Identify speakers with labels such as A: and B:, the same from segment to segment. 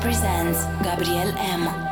A: Presents Gabriel M.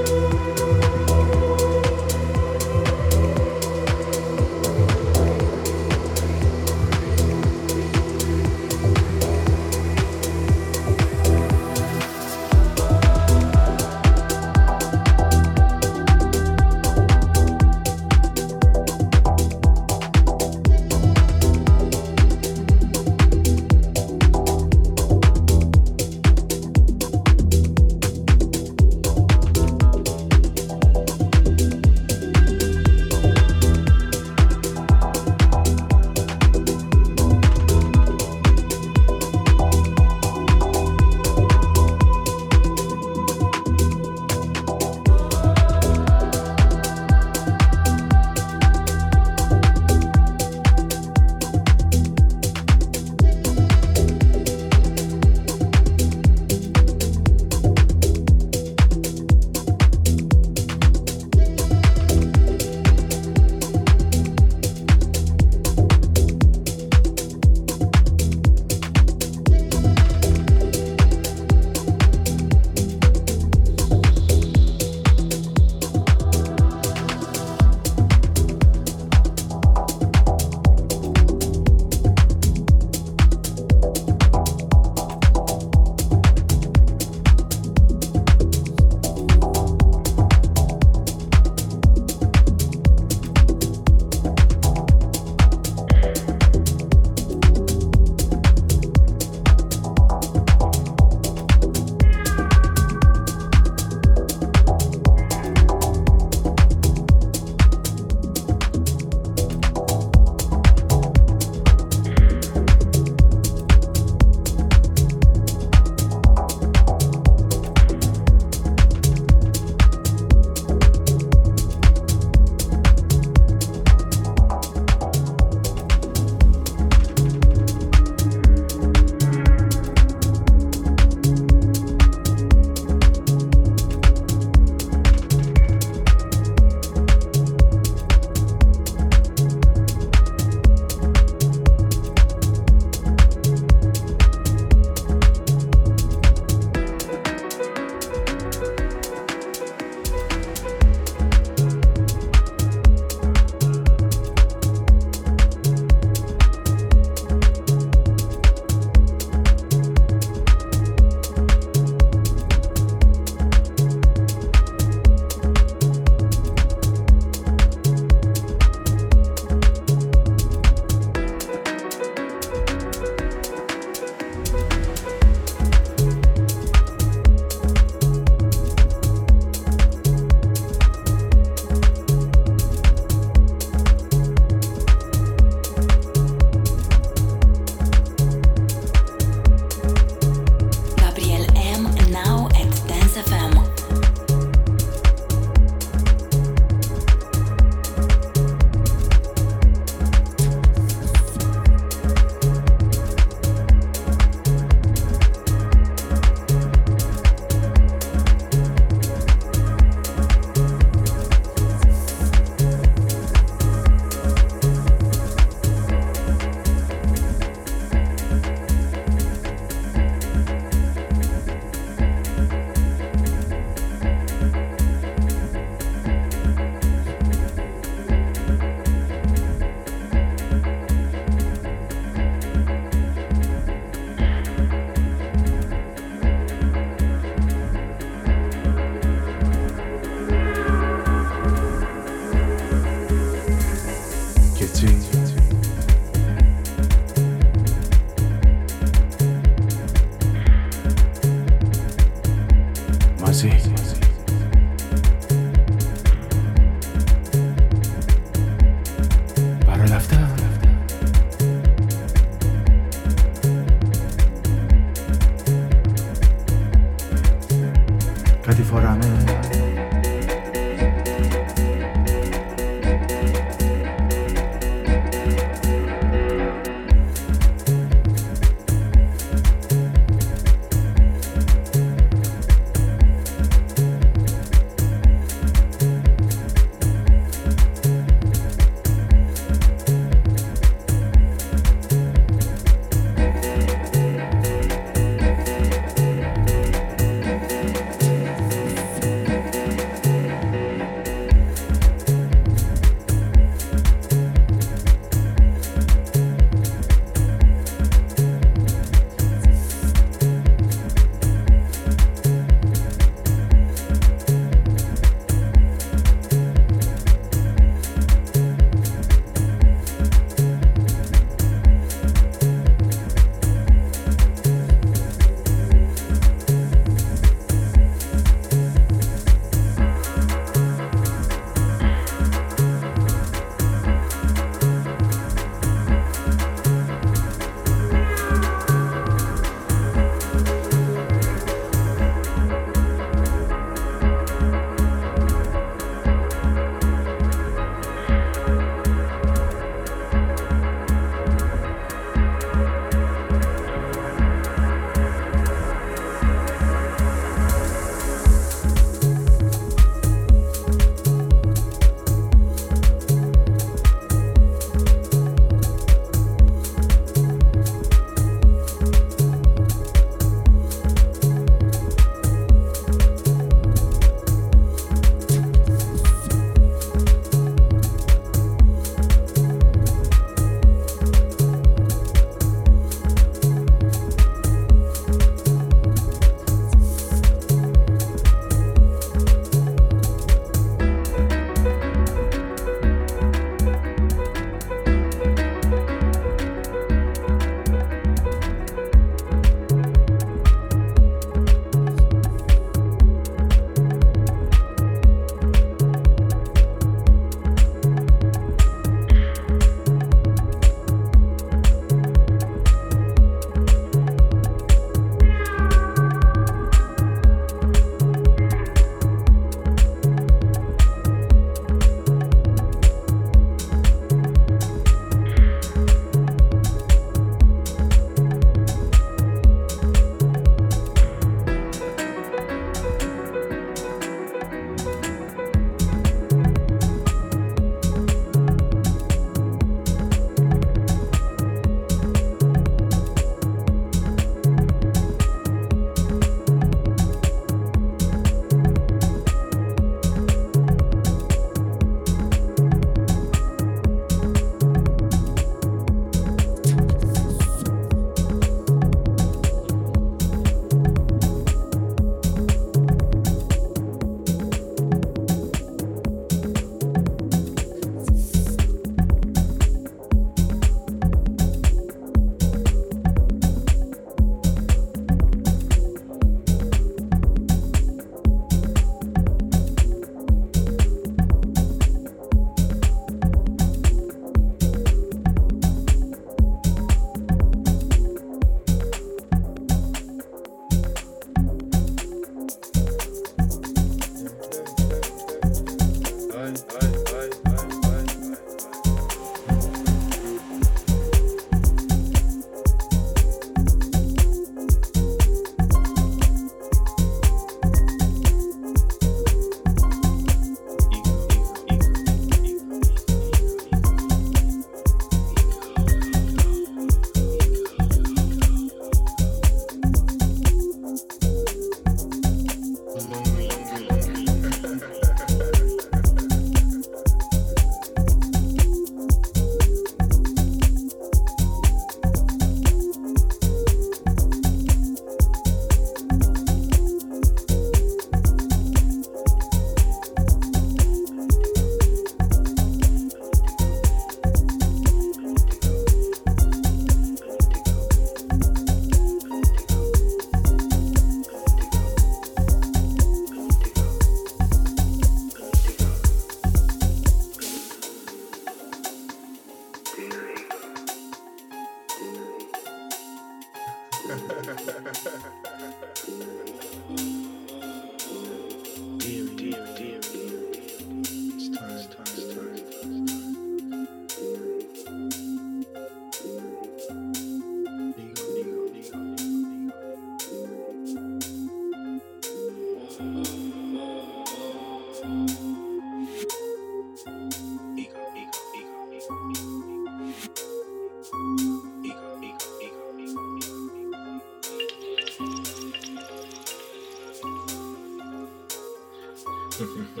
B: Thank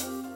B: you.